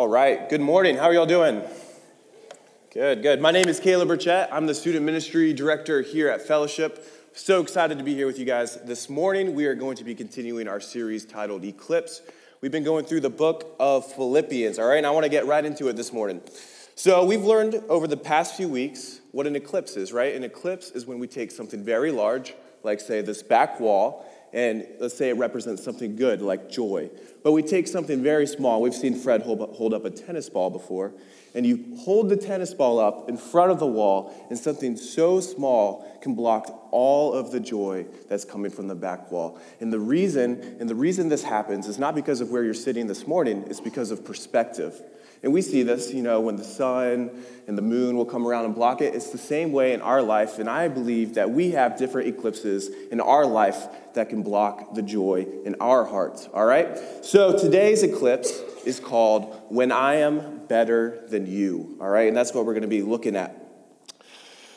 All right, good morning. How are y'all doing? Good, good. My name is Caleb Burchett. I'm the student ministry director here at Fellowship. So excited to be here with you guys this morning. We are going to be continuing our series titled Eclipse. We've been going through the book of Philippians, all right? And I want to get right into it this morning. So, we've learned over the past few weeks what an eclipse is, right? An eclipse is when we take something very large, like, say, this back wall, and let's say it represents something good, like joy. But we take something very small. We've seen Fred hold up a tennis ball before, and you hold the tennis ball up in front of the wall, and something so small can block all of the joy that's coming from the back wall. And the reason, and the reason this happens is not because of where you're sitting this morning, it's because of perspective. And we see this, you know, when the sun and the moon will come around and block it. It's the same way in our life. And I believe that we have different eclipses in our life that can block the joy in our hearts. All right? So today's eclipse is called When I Am Better Than You. All right? And that's what we're going to be looking at.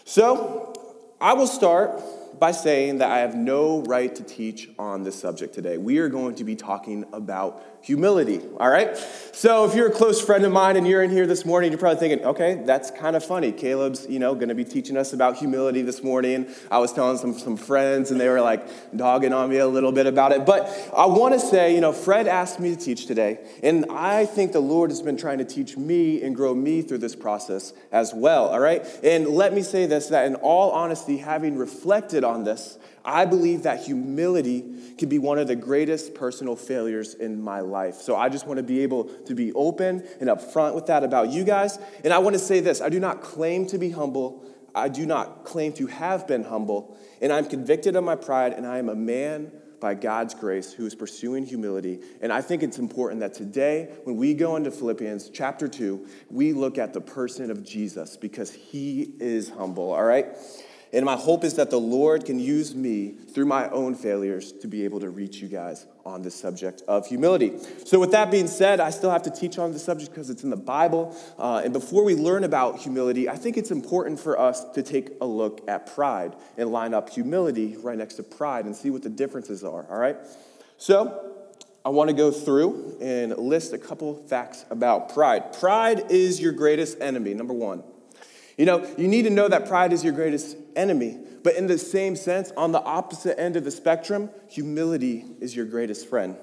So I will start by saying that I have no right to teach on this subject today. We are going to be talking about humility, all right? So if you're a close friend of mine and you're in here this morning, you're probably thinking, okay, that's kind of funny. Caleb's, you know, going to be teaching us about humility this morning. I was telling some, some friends and they were like dogging on me a little bit about it. But I want to say, you know, Fred asked me to teach today, and I think the Lord has been trying to teach me and grow me through this process as well, all right? And let me say this, that in all honesty, having reflected on this, I believe that humility can be one of the greatest personal failures in my life. So I just want to be able to be open and upfront with that about you guys. And I want to say this I do not claim to be humble, I do not claim to have been humble. And I'm convicted of my pride, and I am a man by God's grace who is pursuing humility. And I think it's important that today, when we go into Philippians chapter 2, we look at the person of Jesus because he is humble, all right? And my hope is that the Lord can use me through my own failures to be able to reach you guys on this subject of humility. So, with that being said, I still have to teach on the subject because it's in the Bible. Uh, and before we learn about humility, I think it's important for us to take a look at pride and line up humility right next to pride and see what the differences are, all right? So, I want to go through and list a couple facts about pride. Pride is your greatest enemy, number one. You know, you need to know that pride is your greatest enemy. But in the same sense, on the opposite end of the spectrum, humility is your greatest friend.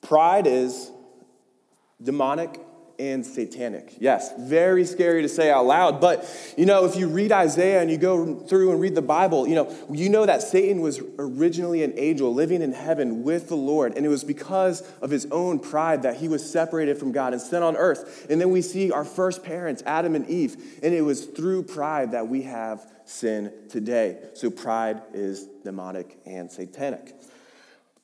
Pride is demonic and satanic. Yes, very scary to say out loud, but you know, if you read Isaiah and you go through and read the Bible, you know, you know that Satan was originally an angel living in heaven with the Lord, and it was because of his own pride that he was separated from God and sent on earth. And then we see our first parents, Adam and Eve, and it was through pride that we have sin today. So pride is demonic and satanic.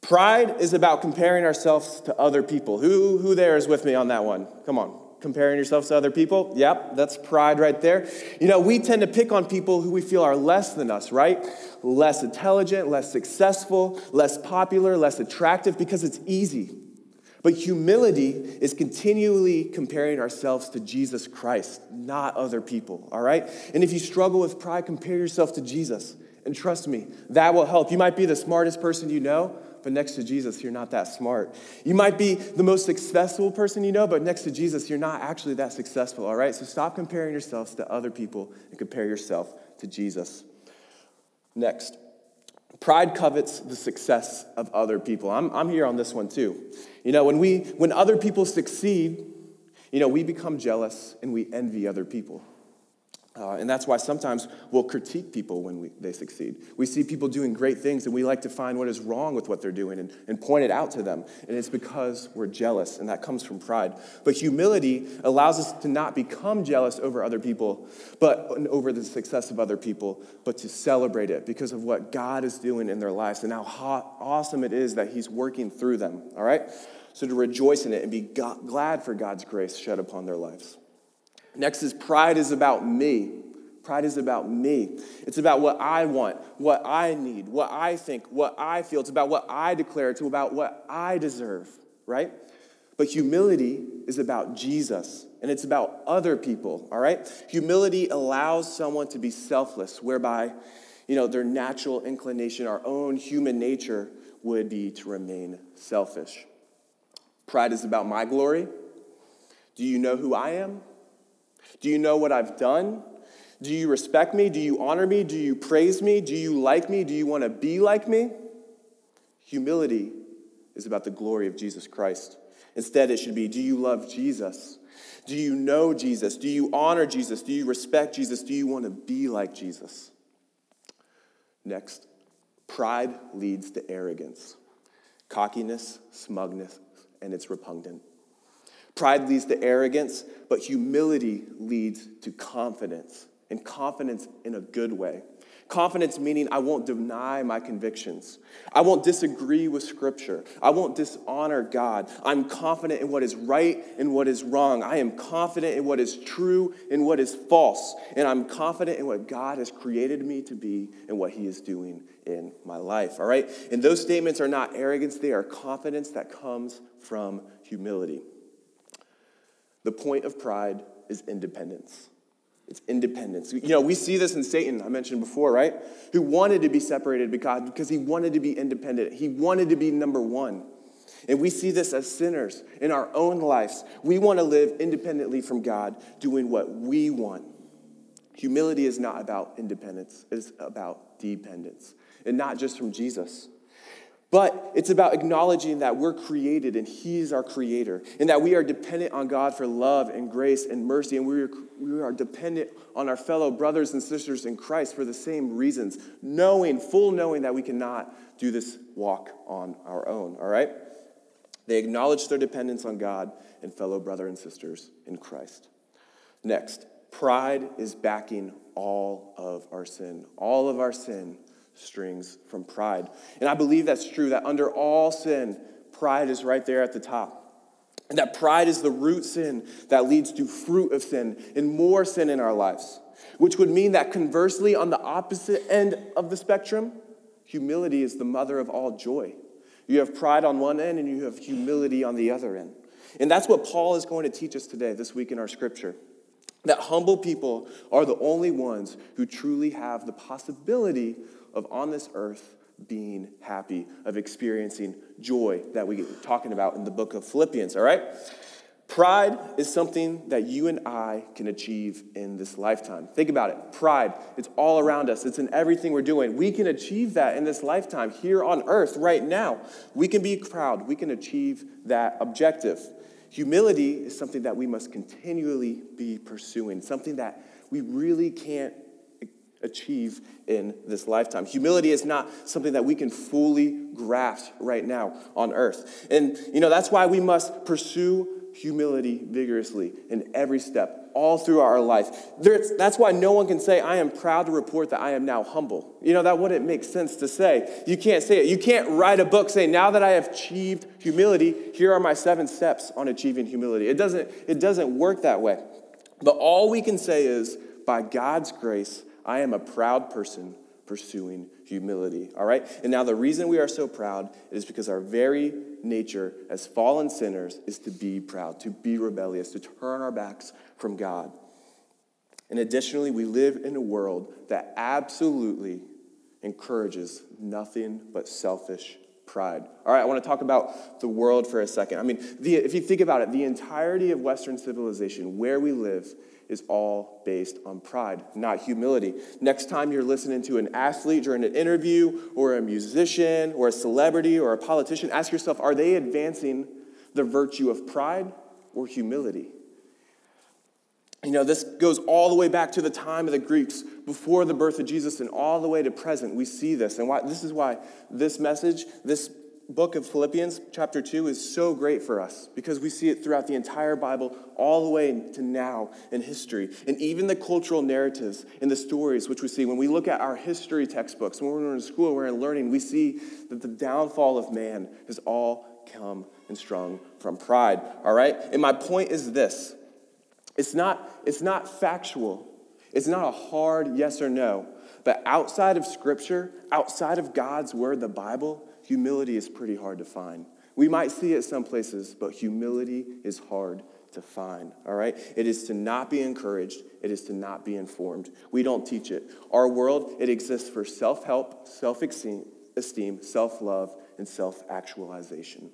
Pride is about comparing ourselves to other people. Who, who there is with me on that one? Come on. Comparing yourselves to other people? Yep, that's pride right there. You know, we tend to pick on people who we feel are less than us, right? Less intelligent, less successful, less popular, less attractive because it's easy. But humility is continually comparing ourselves to Jesus Christ, not other people, all right? And if you struggle with pride, compare yourself to Jesus. And trust me, that will help. You might be the smartest person you know, but next to Jesus, you're not that smart. You might be the most successful person you know, but next to Jesus, you're not actually that successful, all right? So stop comparing yourselves to other people and compare yourself to Jesus. Next, pride covets the success of other people. I'm, I'm here on this one too. You know, when, we, when other people succeed, you know, we become jealous and we envy other people. Uh, and that's why sometimes we'll critique people when we, they succeed. We see people doing great things and we like to find what is wrong with what they're doing and, and point it out to them. And it's because we're jealous, and that comes from pride. But humility allows us to not become jealous over other people, but over the success of other people, but to celebrate it because of what God is doing in their lives and how hot, awesome it is that He's working through them. All right? So to rejoice in it and be glad for God's grace shed upon their lives. Next is pride is about me. Pride is about me. It's about what I want, what I need, what I think, what I feel. It's about what I declare. It's about what I deserve, right? But humility is about Jesus and it's about other people, all right? Humility allows someone to be selfless, whereby, you know, their natural inclination, our own human nature would be to remain selfish. Pride is about my glory. Do you know who I am? Do you know what I've done? Do you respect me? Do you honor me? Do you praise me? Do you like me? Do you want to be like me? Humility is about the glory of Jesus Christ. Instead, it should be Do you love Jesus? Do you know Jesus? Do you honor Jesus? Do you respect Jesus? Do you want to be like Jesus? Next, pride leads to arrogance, cockiness, smugness, and it's repugnant. Pride leads to arrogance, but humility leads to confidence, and confidence in a good way. Confidence meaning I won't deny my convictions. I won't disagree with Scripture. I won't dishonor God. I'm confident in what is right and what is wrong. I am confident in what is true and what is false. And I'm confident in what God has created me to be and what He is doing in my life. All right? And those statements are not arrogance, they are confidence that comes from humility. The point of pride is independence. It's independence. You know, we see this in Satan, I mentioned before, right? Who wanted to be separated because he wanted to be independent. He wanted to be number one. And we see this as sinners in our own lives. We want to live independently from God, doing what we want. Humility is not about independence, it's about dependence. And not just from Jesus. But it's about acknowledging that we're created and He's our creator, and that we are dependent on God for love and grace and mercy, and we are, we are dependent on our fellow brothers and sisters in Christ for the same reasons, knowing, full knowing that we cannot do this walk on our own, all right? They acknowledge their dependence on God and fellow brother and sisters in Christ. Next, pride is backing all of our sin. All of our sin strings from pride. And I believe that's true, that under all sin, pride is right there at the top. And that pride is the root sin that leads to fruit of sin and more sin in our lives, which would mean that conversely, on the opposite end of the spectrum, humility is the mother of all joy. You have pride on one end and you have humility on the other end. And that's what Paul is going to teach us today, this week in our scripture. That humble people are the only ones who truly have the possibility of on this earth being happy, of experiencing joy that we get talking about in the book of Philippians, all right? Pride is something that you and I can achieve in this lifetime. Think about it. Pride, it's all around us, it's in everything we're doing. We can achieve that in this lifetime here on earth right now. We can be proud, we can achieve that objective. Humility is something that we must continually be pursuing, something that we really can't achieve in this lifetime. Humility is not something that we can fully grasp right now on earth. And, you know, that's why we must pursue humility vigorously in every step, all through our life. There's, that's why no one can say, I am proud to report that I am now humble. You know, that wouldn't make sense to say. You can't say it. You can't write a book saying, now that I have achieved humility, here are my seven steps on achieving humility. It doesn't, it doesn't work that way. But all we can say is, by God's grace, I am a proud person pursuing humility. All right? And now the reason we are so proud is because our very nature as fallen sinners is to be proud, to be rebellious, to turn our backs from God. And additionally, we live in a world that absolutely encourages nothing but selfish pride. All right, I want to talk about the world for a second. I mean, the, if you think about it, the entirety of Western civilization, where we live, is all based on pride, not humility. Next time you're listening to an athlete during an interview, or a musician, or a celebrity, or a politician, ask yourself are they advancing the virtue of pride or humility? You know, this goes all the way back to the time of the Greeks, before the birth of Jesus, and all the way to present. We see this. And why, this is why this message, this book of Philippians, chapter 2, is so great for us because we see it throughout the entire Bible, all the way to now in history. And even the cultural narratives and the stories which we see. When we look at our history textbooks, when we're in school, we're in learning, we see that the downfall of man has all come and strung from pride. All right? And my point is this it's not, it's not factual, it's not a hard yes or no. But outside of Scripture, outside of God's Word, the Bible, humility is pretty hard to find. We might see it some places, but humility is hard to find, all right? It is to not be encouraged, it is to not be informed. We don't teach it. Our world, it exists for self help, self esteem, self love, and self actualization.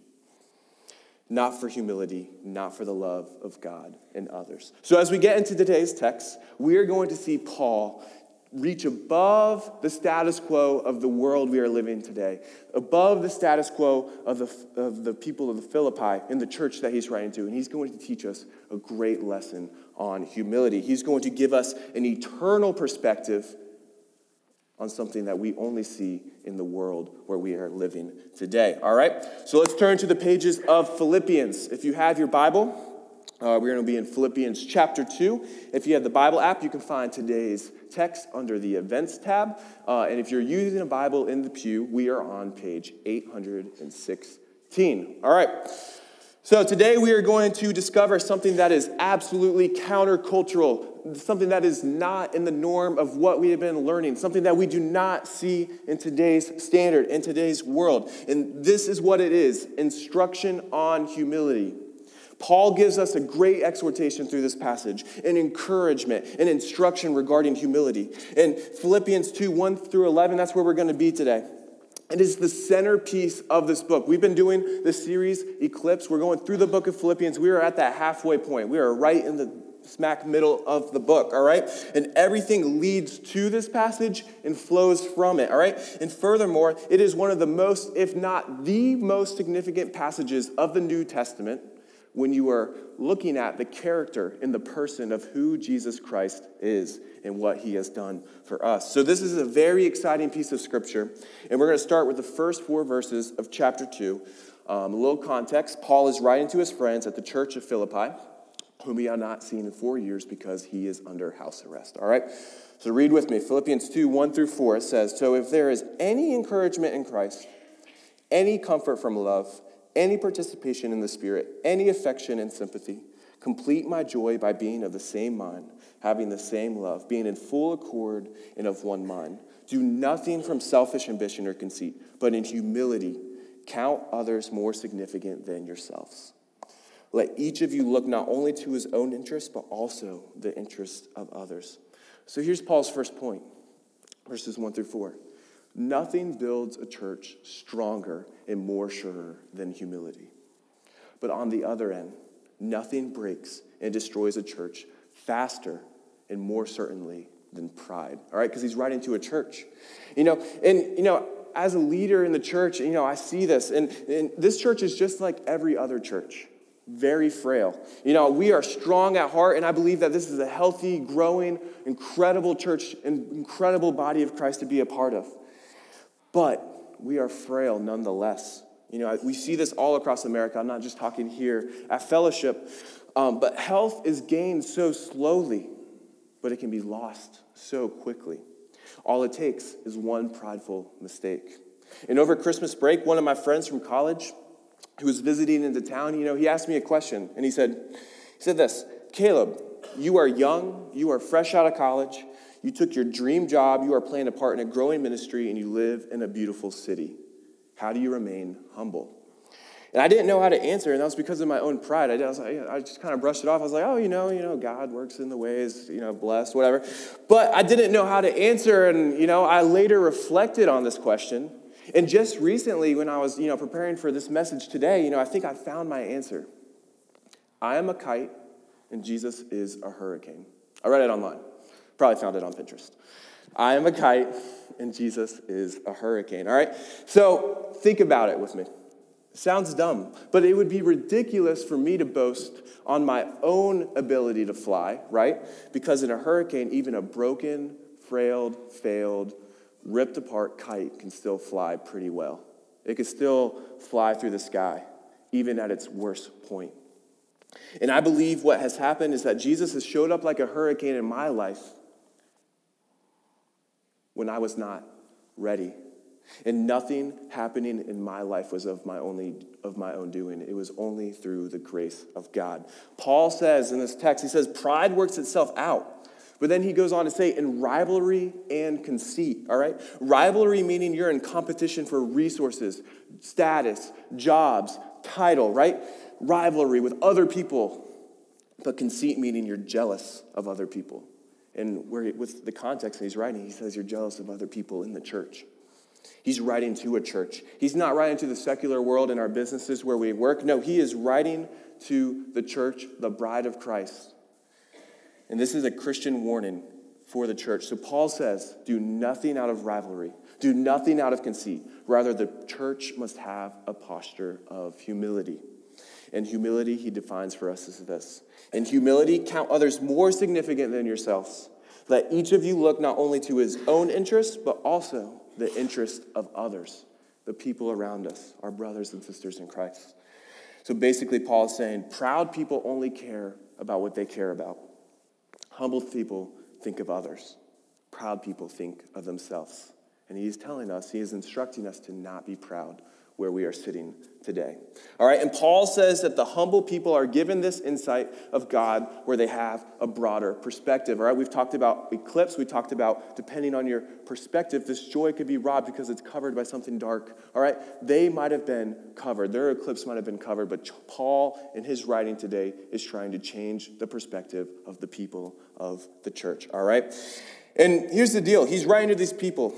not for humility, not for the love of God and others. So, as we get into today's text, we are going to see Paul reach above the status quo of the world we are living today, above the status quo of the, of the people of the Philippi in the church that he's writing to. And he's going to teach us a great lesson on humility. He's going to give us an eternal perspective on something that we only see in the world where we are living today. All right? So let's turn to the pages of Philippians. If you have your Bible, uh, we're going to be in Philippians chapter 2. If you have the Bible app, you can find today's text under the Events tab. Uh, and if you're using a Bible in the pew, we are on page 816. All right. So today we are going to discover something that is absolutely countercultural, something that is not in the norm of what we have been learning, something that we do not see in today's standard, in today's world. And this is what it is instruction on humility. Paul gives us a great exhortation through this passage, an encouragement, an instruction regarding humility. In Philippians 2 1 through 11, that's where we're going to be today. It is the centerpiece of this book. We've been doing the series Eclipse. We're going through the book of Philippians. We are at that halfway point. We are right in the smack middle of the book, all right? And everything leads to this passage and flows from it, all right? And furthermore, it is one of the most, if not the most significant passages of the New Testament when you are looking at the character and the person of who Jesus Christ is and what he has done for us. So, this is a very exciting piece of scripture, and we're going to start with the first four verses of chapter 2. Um, a little context Paul is writing to his friends at the church of Philippi, whom he had not seen in four years because he is under house arrest. All right? So, read with me Philippians 2 1 through 4. It says, So, if there is any encouragement in Christ, any comfort from love, any participation in the Spirit, any affection and sympathy. Complete my joy by being of the same mind, having the same love, being in full accord and of one mind. Do nothing from selfish ambition or conceit, but in humility count others more significant than yourselves. Let each of you look not only to his own interest, but also the interest of others. So here's Paul's first point, verses 1 through 4. Nothing builds a church stronger and more sure than humility. But on the other end, nothing breaks and destroys a church faster and more certainly than pride. All right, because he's writing to a church. You know, and you know, as a leader in the church, you know, I see this, and, and this church is just like every other church very frail. You know, we are strong at heart, and I believe that this is a healthy, growing, incredible church, incredible body of Christ to be a part of. But we are frail nonetheless. You know, we see this all across America. I'm not just talking here at fellowship. Um, but health is gained so slowly, but it can be lost so quickly. All it takes is one prideful mistake. And over Christmas break, one of my friends from college who was visiting into town, you know, he asked me a question, and he said, he said this, Caleb, you are young, you are fresh out of college, you took your dream job, you are playing a part in a growing ministry, and you live in a beautiful city. How do you remain humble? And I didn't know how to answer, and that was because of my own pride. I, was like, I just kind of brushed it off. I was like, oh, you know, you know, God works in the ways, you know, blessed, whatever. But I didn't know how to answer, and you know, I later reflected on this question. And just recently, when I was, you know, preparing for this message today, you know, I think I found my answer. I am a kite, and Jesus is a hurricane. I read it online. Probably found it on Pinterest. I am a kite and Jesus is a hurricane. All right? So think about it with me. Sounds dumb, but it would be ridiculous for me to boast on my own ability to fly, right? Because in a hurricane, even a broken, frailed, failed, ripped apart kite can still fly pretty well. It can still fly through the sky, even at its worst point. And I believe what has happened is that Jesus has showed up like a hurricane in my life when I was not ready. And nothing happening in my life was of my only of my own doing. It was only through the grace of God. Paul says in this text, he says, pride works itself out. But then he goes on to say, in rivalry and conceit, all right? Rivalry meaning you're in competition for resources, status, jobs, title, right? Rivalry with other people. But conceit meaning you're jealous of other people. And where, with the context he's writing, he says you're jealous of other people in the church. He's writing to a church. He's not writing to the secular world and our businesses where we work. No, he is writing to the church, the bride of Christ. And this is a Christian warning for the church. So Paul says, do nothing out of rivalry, do nothing out of conceit. Rather, the church must have a posture of humility. And humility, he defines for us as this. In humility, count others more significant than yourselves. Let each of you look not only to his own interests, but also the interest of others, the people around us, our brothers and sisters in Christ. So basically, Paul is saying proud people only care about what they care about. Humble people think of others. Proud people think of themselves. And he's telling us, he is instructing us to not be proud where we are sitting today. All right, and Paul says that the humble people are given this insight of God where they have a broader perspective. All right, we've talked about eclipse, we talked about depending on your perspective, this joy could be robbed because it's covered by something dark. All right, they might have been covered, their eclipse might have been covered, but Paul in his writing today is trying to change the perspective of the people of the church. All right, and here's the deal he's writing to these people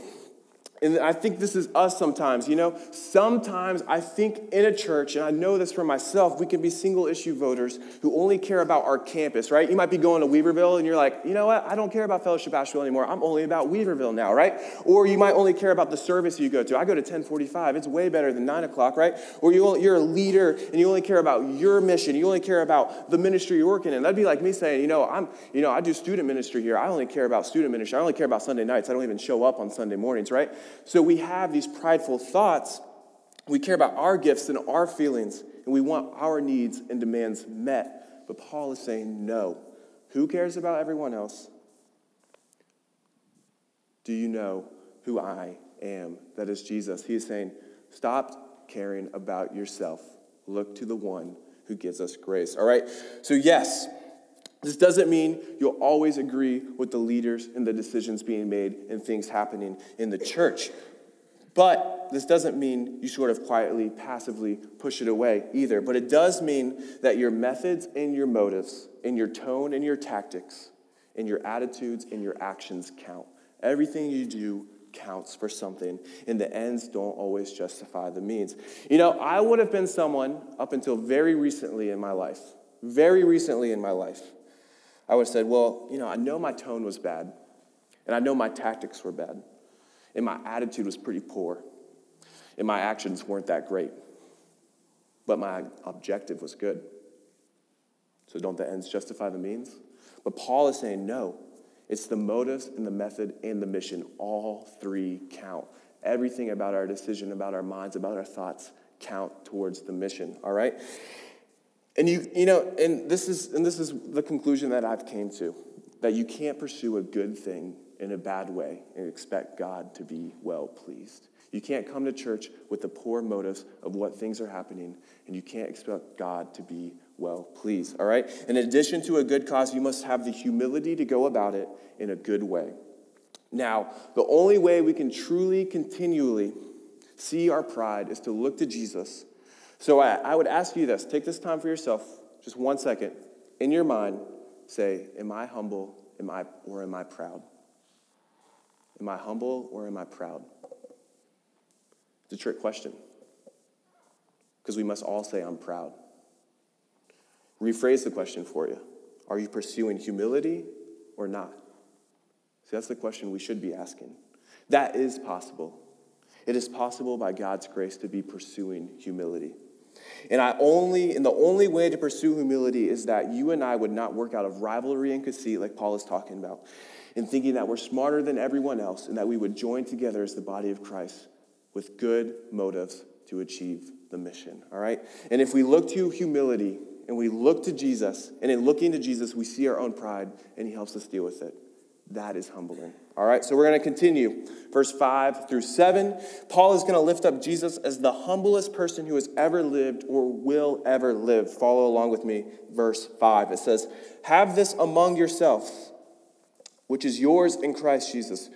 and I think this is us sometimes, you know? Sometimes I think in a church, and I know this for myself, we can be single issue voters who only care about our campus, right? You might be going to Weaverville and you're like, you know what? I don't care about Fellowship Asheville anymore. I'm only about Weaverville now, right? Or you might only care about the service you go to. I go to 1045. It's way better than 9 o'clock, right? Or you're a leader and you only care about your mission. You only care about the ministry you're working in. That'd be like me saying, you know, I'm, you know, I do student ministry here. I only care about student ministry. I only care about Sunday nights. I don't even show up on Sunday mornings, right? So we have these prideful thoughts. We care about our gifts and our feelings, and we want our needs and demands met. But Paul is saying, no. Who cares about everyone else? Do you know who I am? That is Jesus. He is saying, stop caring about yourself. Look to the one who gives us grace. All right? So, yes. This doesn't mean you'll always agree with the leaders and the decisions being made and things happening in the church. But this doesn't mean you sort of quietly, passively push it away either. But it does mean that your methods and your motives, and your tone and your tactics, and your attitudes and your actions count. Everything you do counts for something, and the ends don't always justify the means. You know, I would have been someone up until very recently in my life, very recently in my life, I would have said, well, you know, I know my tone was bad, and I know my tactics were bad, and my attitude was pretty poor, and my actions weren't that great, but my objective was good. So don't the ends justify the means? But Paul is saying, no, it's the motives and the method and the mission. All three count. Everything about our decision, about our minds, about our thoughts count towards the mission, all right? And you, you know, and this is and this is the conclusion that I've came to, that you can't pursue a good thing in a bad way and expect God to be well pleased. You can't come to church with the poor motives of what things are happening, and you can't expect God to be well pleased. All right? In addition to a good cause, you must have the humility to go about it in a good way. Now, the only way we can truly, continually see our pride is to look to Jesus so I, I would ask you this take this time for yourself, just one second. In your mind, say, Am I humble am I, or am I proud? Am I humble or am I proud? It's a trick question because we must all say, I'm proud. Rephrase the question for you Are you pursuing humility or not? See, that's the question we should be asking. That is possible. It is possible by God's grace to be pursuing humility. And I only, and the only way to pursue humility is that you and I would not work out of rivalry and conceit, like Paul is talking about, in thinking that we're smarter than everyone else, and that we would join together as the body of Christ with good motives to achieve the mission. All right? And if we look to humility and we look to Jesus, and in looking to Jesus, we see our own pride, and He helps us deal with it. That is humbling. All right, so we're going to continue. Verse 5 through 7. Paul is going to lift up Jesus as the humblest person who has ever lived or will ever live. Follow along with me. Verse 5. It says, Have this among yourselves, which is yours in Christ Jesus,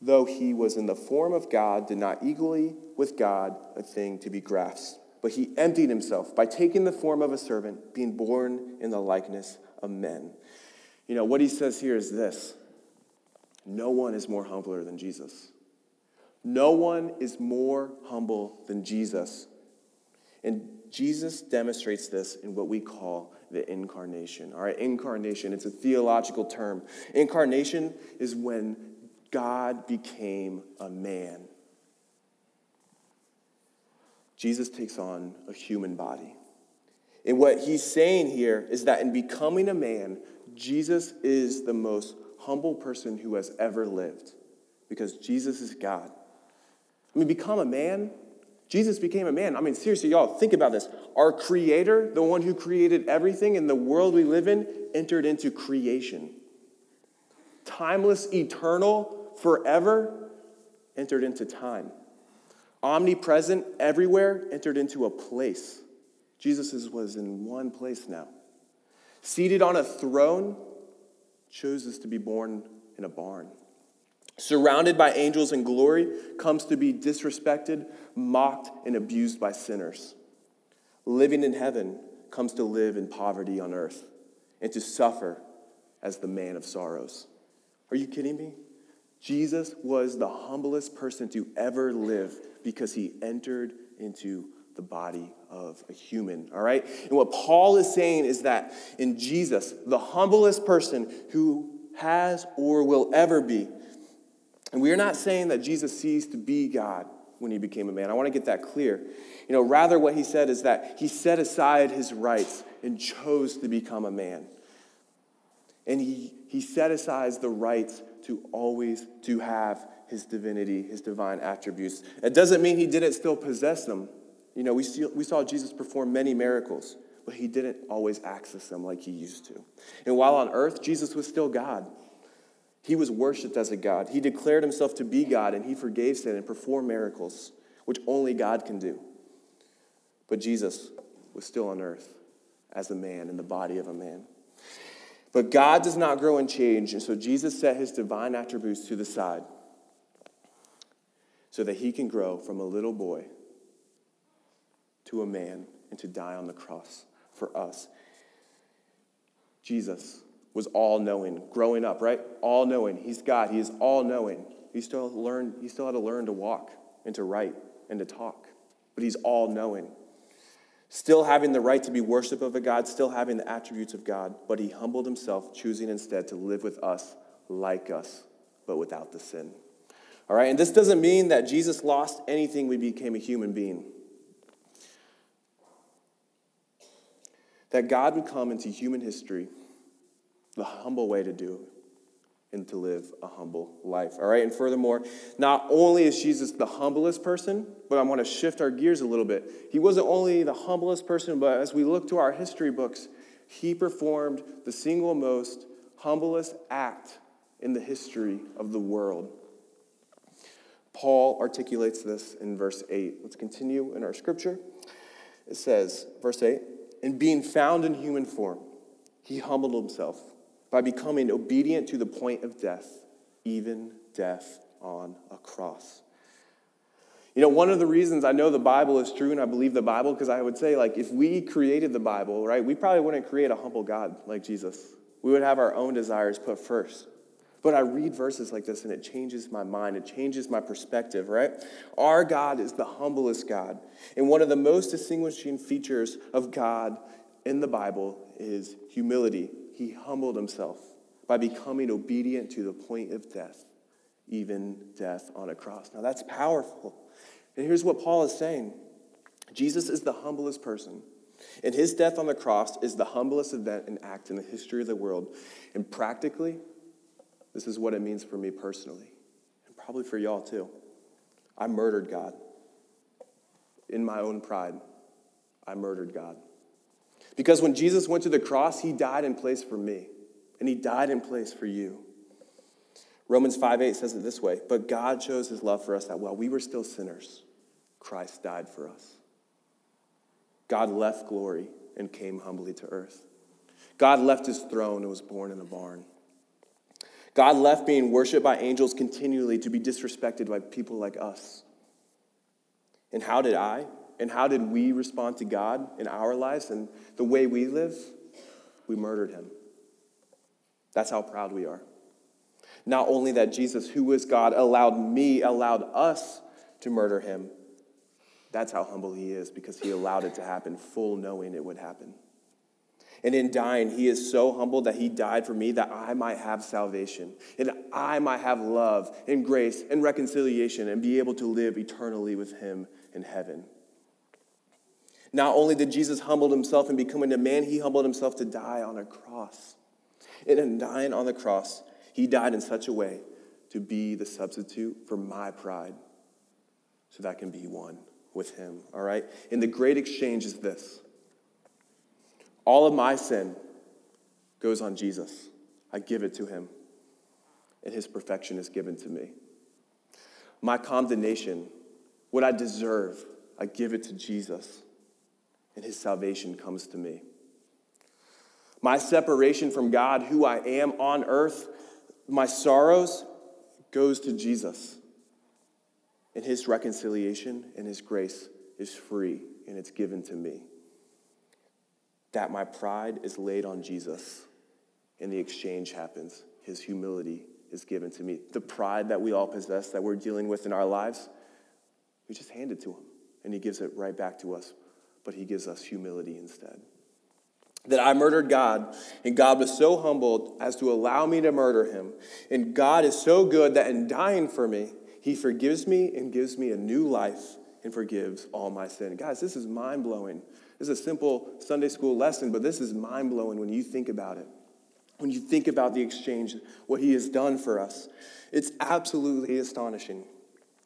though he was in the form of God, did not equally with God a thing to be grasped. But he emptied himself by taking the form of a servant, being born in the likeness of men. You know, what he says here is this no one is more humbler than Jesus. No one is more humble than Jesus. And Jesus demonstrates this in what we call the incarnation. All right, incarnation, it's a theological term. Incarnation is when God became a man. Jesus takes on a human body. And what he's saying here is that in becoming a man, Jesus is the most humble person who has ever lived because Jesus is God. I mean, become a man. Jesus became a man. I mean, seriously, y'all, think about this. Our creator, the one who created everything in the world we live in, entered into creation. Timeless, eternal, forever, entered into time. Omnipresent, everywhere, entered into a place. Jesus was in one place now. Seated on a throne, chooses to be born in a barn. Surrounded by angels in glory, comes to be disrespected, mocked, and abused by sinners. Living in heaven, comes to live in poverty on earth and to suffer as the man of sorrows. Are you kidding me? Jesus was the humblest person to ever live because he entered into the body of a human, all right? And what Paul is saying is that in Jesus, the humblest person who has or will ever be, and we are not saying that Jesus ceased to be God when he became a man. I want to get that clear. You know, rather what he said is that he set aside his rights and chose to become a man. And he, he set aside the rights to always to have his divinity, his divine attributes. It doesn't mean he didn't still possess them. You know, we, see, we saw Jesus perform many miracles, but he didn't always access them like he used to. And while on earth, Jesus was still God. He was worshiped as a God. He declared himself to be God, and he forgave sin and performed miracles, which only God can do. But Jesus was still on earth as a man in the body of a man. But God does not grow and change, and so Jesus set his divine attributes to the side so that he can grow from a little boy to a man and to die on the cross for us. Jesus was all knowing, growing up, right? All knowing. He's God. He is all knowing. He still learned, he still had to learn to walk and to write and to talk. But he's all knowing. Still having the right to be worship of a God, still having the attributes of God, but he humbled himself, choosing instead to live with us like us, but without the sin. All right, and this doesn't mean that Jesus lost anything we became a human being. That God would come into human history the humble way to do and to live a humble life. All right, and furthermore, not only is Jesus the humblest person, but I want to shift our gears a little bit. He wasn't only the humblest person, but as we look to our history books, he performed the single most humblest act in the history of the world. Paul articulates this in verse 8. Let's continue in our scripture. It says, verse 8, and being found in human form, he humbled himself by becoming obedient to the point of death, even death on a cross. You know, one of the reasons I know the Bible is true and I believe the Bible, because I would say, like, if we created the Bible, right, we probably wouldn't create a humble God like Jesus. We would have our own desires put first. But I read verses like this and it changes my mind. It changes my perspective, right? Our God is the humblest God. And one of the most distinguishing features of God in the Bible is humility. He humbled himself by becoming obedient to the point of death, even death on a cross. Now that's powerful. And here's what Paul is saying Jesus is the humblest person. And his death on the cross is the humblest event and act in the history of the world. And practically, this is what it means for me personally, and probably for y'all too. I murdered God. In my own pride, I murdered God. Because when Jesus went to the cross, he died in place for me, and he died in place for you. Romans 5 8 says it this way But God shows his love for us that while we were still sinners, Christ died for us. God left glory and came humbly to earth. God left his throne and was born in a barn. God left being worshiped by angels continually to be disrespected by people like us. And how did I and how did we respond to God in our lives and the way we live? We murdered him. That's how proud we are. Not only that Jesus, who is God, allowed me, allowed us to murder him. That's how humble he is because he allowed it to happen, full knowing it would happen. And in dying, he is so humble that he died for me that I might have salvation and I might have love and grace and reconciliation and be able to live eternally with him in heaven. Not only did Jesus humble himself in becoming a man, he humbled himself to die on a cross. And in dying on the cross, he died in such a way to be the substitute for my pride so that I can be one with him. All right? And the great exchange is this all of my sin goes on Jesus. I give it to him, and his perfection is given to me. My condemnation, what I deserve, I give it to Jesus, and his salvation comes to me. My separation from God, who I am on earth, my sorrows, goes to Jesus. And his reconciliation and his grace is free, and it's given to me that my pride is laid on Jesus and the exchange happens. His humility is given to me. The pride that we all possess, that we're dealing with in our lives, we just hand it to him and he gives it right back to us. But he gives us humility instead. That I murdered God, and God was so humbled as to allow me to murder him. And God is so good that in dying for me, he forgives me and gives me a new life and forgives all my sin. Guys, this is mind blowing. This is a simple Sunday school lesson, but this is mind blowing when you think about it. When you think about the exchange, what he has done for us, it's absolutely astonishing.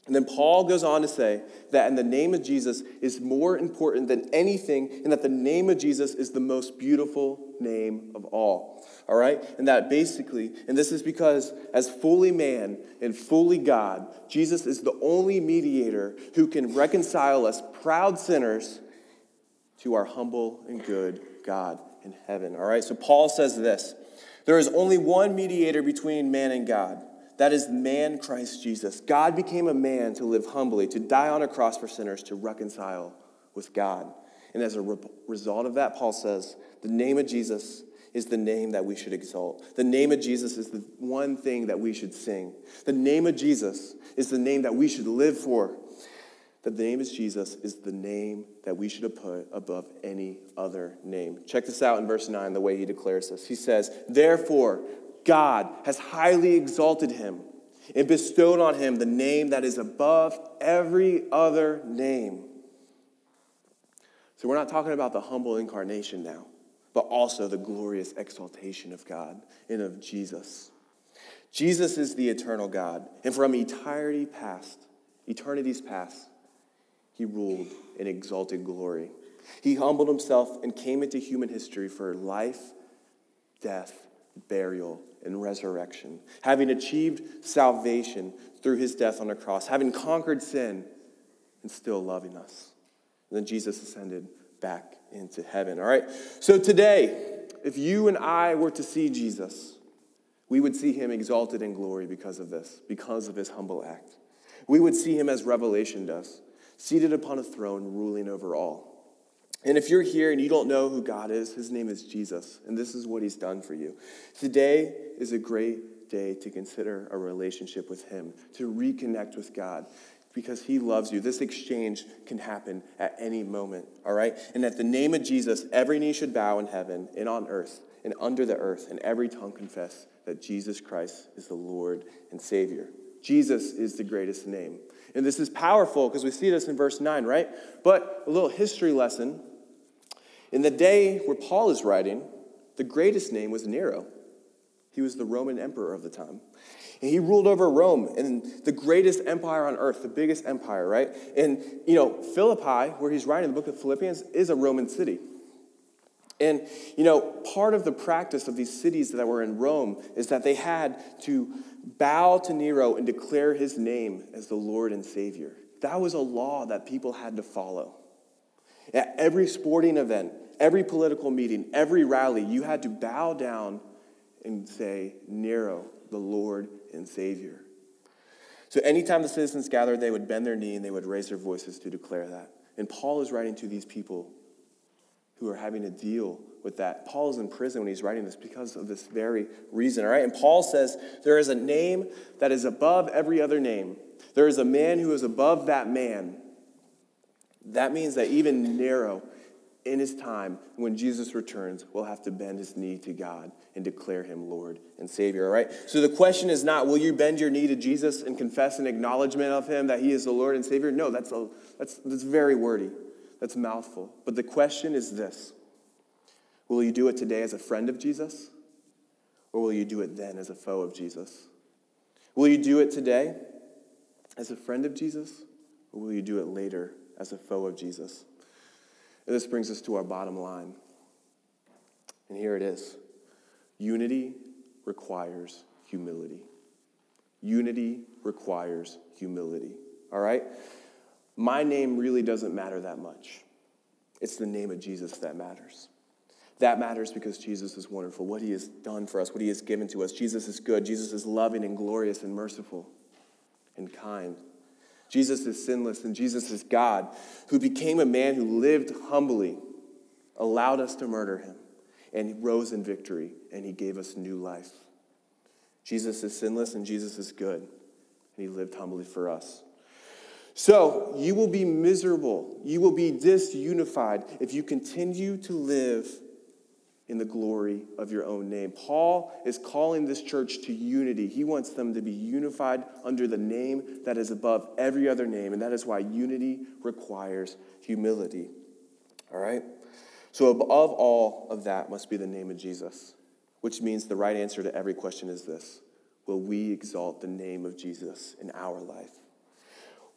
And then Paul goes on to say that in the name of Jesus is more important than anything, and that the name of Jesus is the most beautiful name of all. All right? And that basically, and this is because as fully man and fully God, Jesus is the only mediator who can reconcile us proud sinners to our humble and good God in heaven. All right, so Paul says this There is only one mediator between man and God. That is man, Christ Jesus. God became a man to live humbly, to die on a cross for sinners, to reconcile with God. And as a re- result of that, Paul says, the name of Jesus is the name that we should exalt. The name of Jesus is the one thing that we should sing. The name of Jesus is the name that we should live for that the name of Jesus is the name that we should have put above any other name. Check this out in verse 9, the way he declares this. He says, Therefore, God has highly exalted him and bestowed on him the name that is above every other name. So we're not talking about the humble incarnation now, but also the glorious exaltation of God and of Jesus. Jesus is the eternal God, and from eternity past, eternity's past, he ruled in exalted glory. He humbled himself and came into human history for life, death, burial, and resurrection, having achieved salvation through his death on the cross, having conquered sin, and still loving us. And then Jesus ascended back into heaven. All right? So today, if you and I were to see Jesus, we would see him exalted in glory because of this, because of his humble act. We would see him as Revelation does seated upon a throne, ruling over all. And if you're here and you don't know who God is, his name is Jesus, and this is what he's done for you. Today is a great day to consider a relationship with him, to reconnect with God, because he loves you. This exchange can happen at any moment, all right? And at the name of Jesus, every knee should bow in heaven and on earth and under the earth, and every tongue confess that Jesus Christ is the Lord and Savior. Jesus is the greatest name. And this is powerful because we see this in verse 9, right? But a little history lesson. In the day where Paul is writing, the greatest name was Nero. He was the Roman emperor of the time. And he ruled over Rome and the greatest empire on earth, the biggest empire, right? And, you know, Philippi, where he's writing the book of Philippians, is a Roman city. And, you know, part of the practice of these cities that were in Rome is that they had to bow to Nero and declare his name as the Lord and Savior. That was a law that people had to follow. At every sporting event, every political meeting, every rally, you had to bow down and say, Nero, the Lord and Savior. So anytime the citizens gathered, they would bend their knee and they would raise their voices to declare that. And Paul is writing to these people who are having to deal with that. Paul is in prison when he's writing this because of this very reason, all right? And Paul says, There is a name that is above every other name. There is a man who is above that man. That means that even Nero, in his time, when Jesus returns, will have to bend his knee to God and declare him Lord and Savior, all right? So the question is not, will you bend your knee to Jesus and confess an acknowledgement of him that he is the Lord and Savior? No, that's, a, that's, that's very wordy. That's mouthful. But the question is this Will you do it today as a friend of Jesus? Or will you do it then as a foe of Jesus? Will you do it today as a friend of Jesus? Or will you do it later as a foe of Jesus? And this brings us to our bottom line. And here it is unity requires humility. Unity requires humility. All right? My name really doesn't matter that much. It's the name of Jesus that matters. That matters because Jesus is wonderful, what he has done for us, what he has given to us. Jesus is good. Jesus is loving and glorious and merciful and kind. Jesus is sinless and Jesus is God who became a man who lived humbly, allowed us to murder him, and rose in victory, and he gave us new life. Jesus is sinless and Jesus is good, and he lived humbly for us. So you will be miserable, you will be disunified if you continue to live in the glory of your own name. Paul is calling this church to unity. He wants them to be unified under the name that is above every other name, and that is why unity requires humility. All right? So, above all of that must be the name of Jesus, which means the right answer to every question is this Will we exalt the name of Jesus in our life?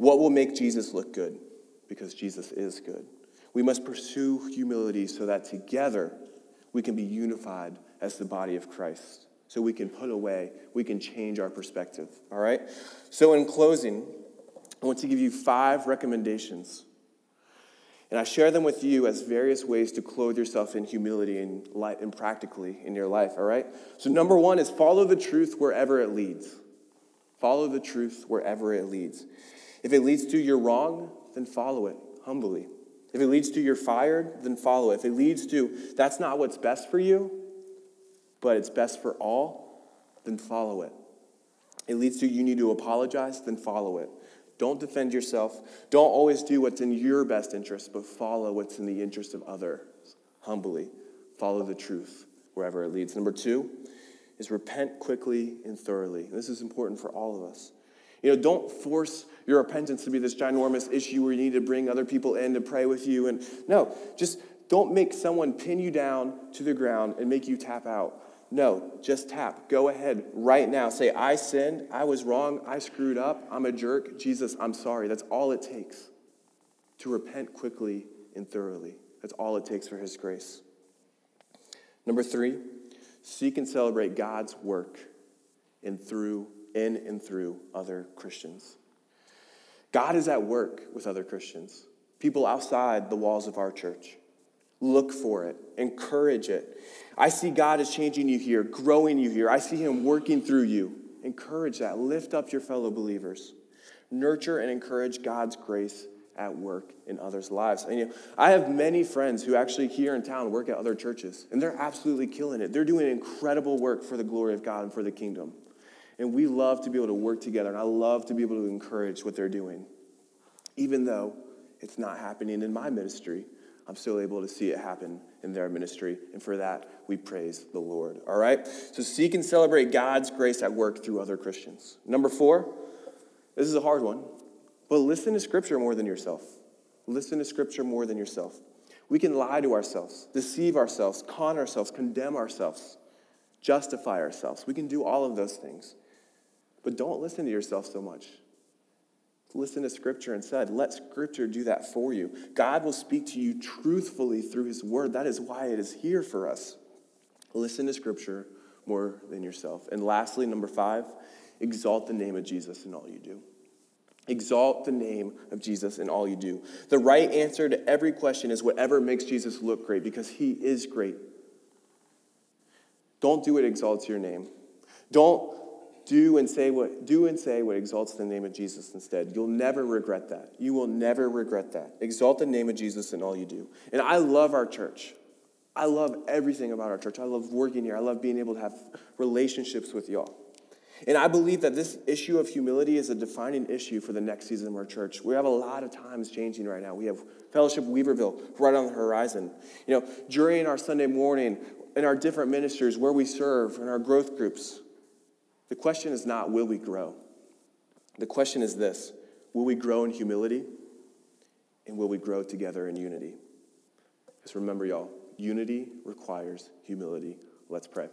What will make Jesus look good? Because Jesus is good. We must pursue humility so that together we can be unified as the body of Christ. So we can put away, we can change our perspective. All right? So, in closing, I want to give you five recommendations. And I share them with you as various ways to clothe yourself in humility and, light, and practically in your life, all right? So, number one is follow the truth wherever it leads. Follow the truth wherever it leads. If it leads to you're wrong, then follow it humbly. If it leads to you're fired, then follow it. If it leads to that's not what's best for you, but it's best for all, then follow it. It leads to you need to apologize, then follow it. Don't defend yourself. Don't always do what's in your best interest, but follow what's in the interest of others humbly. Follow the truth wherever it leads. Number two is repent quickly and thoroughly. This is important for all of us. You know, don't force your repentance to be this ginormous issue where you need to bring other people in to pray with you. And no, just don't make someone pin you down to the ground and make you tap out. No, just tap. Go ahead right now. Say, I sinned. I was wrong. I screwed up. I'm a jerk. Jesus, I'm sorry. That's all it takes to repent quickly and thoroughly. That's all it takes for His grace. Number three, seek and celebrate God's work in through in and through other Christians. God is at work with other Christians, people outside the walls of our church. Look for it, encourage it. I see God is changing you here, growing you here. I see Him working through you. Encourage that. Lift up your fellow believers. Nurture and encourage God's grace at work in others' lives. And you know, I have many friends who actually here in town work at other churches, and they're absolutely killing it. They're doing incredible work for the glory of God and for the kingdom. And we love to be able to work together, and I love to be able to encourage what they're doing. Even though it's not happening in my ministry, I'm still able to see it happen in their ministry. And for that, we praise the Lord. All right? So seek and celebrate God's grace at work through other Christians. Number four, this is a hard one, but listen to Scripture more than yourself. Listen to Scripture more than yourself. We can lie to ourselves, deceive ourselves, con ourselves, condemn ourselves, justify ourselves. We can do all of those things. But don't listen to yourself so much. Listen to Scripture instead. Let Scripture do that for you. God will speak to you truthfully through His Word. That is why it is here for us. Listen to Scripture more than yourself. And lastly, number five, exalt the name of Jesus in all you do. Exalt the name of Jesus in all you do. The right answer to every question is whatever makes Jesus look great because he is great. Don't do what exalts your name. Don't do and say what do and say what exalts the name of Jesus instead. You'll never regret that. You will never regret that. Exalt the name of Jesus in all you do. And I love our church. I love everything about our church. I love working here. I love being able to have relationships with y'all. And I believe that this issue of humility is a defining issue for the next season of our church. We have a lot of times changing right now. We have Fellowship Weaverville right on the horizon. You know, during our Sunday morning, in our different ministers, where we serve, in our growth groups, the question is not will we grow? The question is this will we grow in humility? And will we grow together in unity? Just remember, y'all, unity requires humility. Let's pray.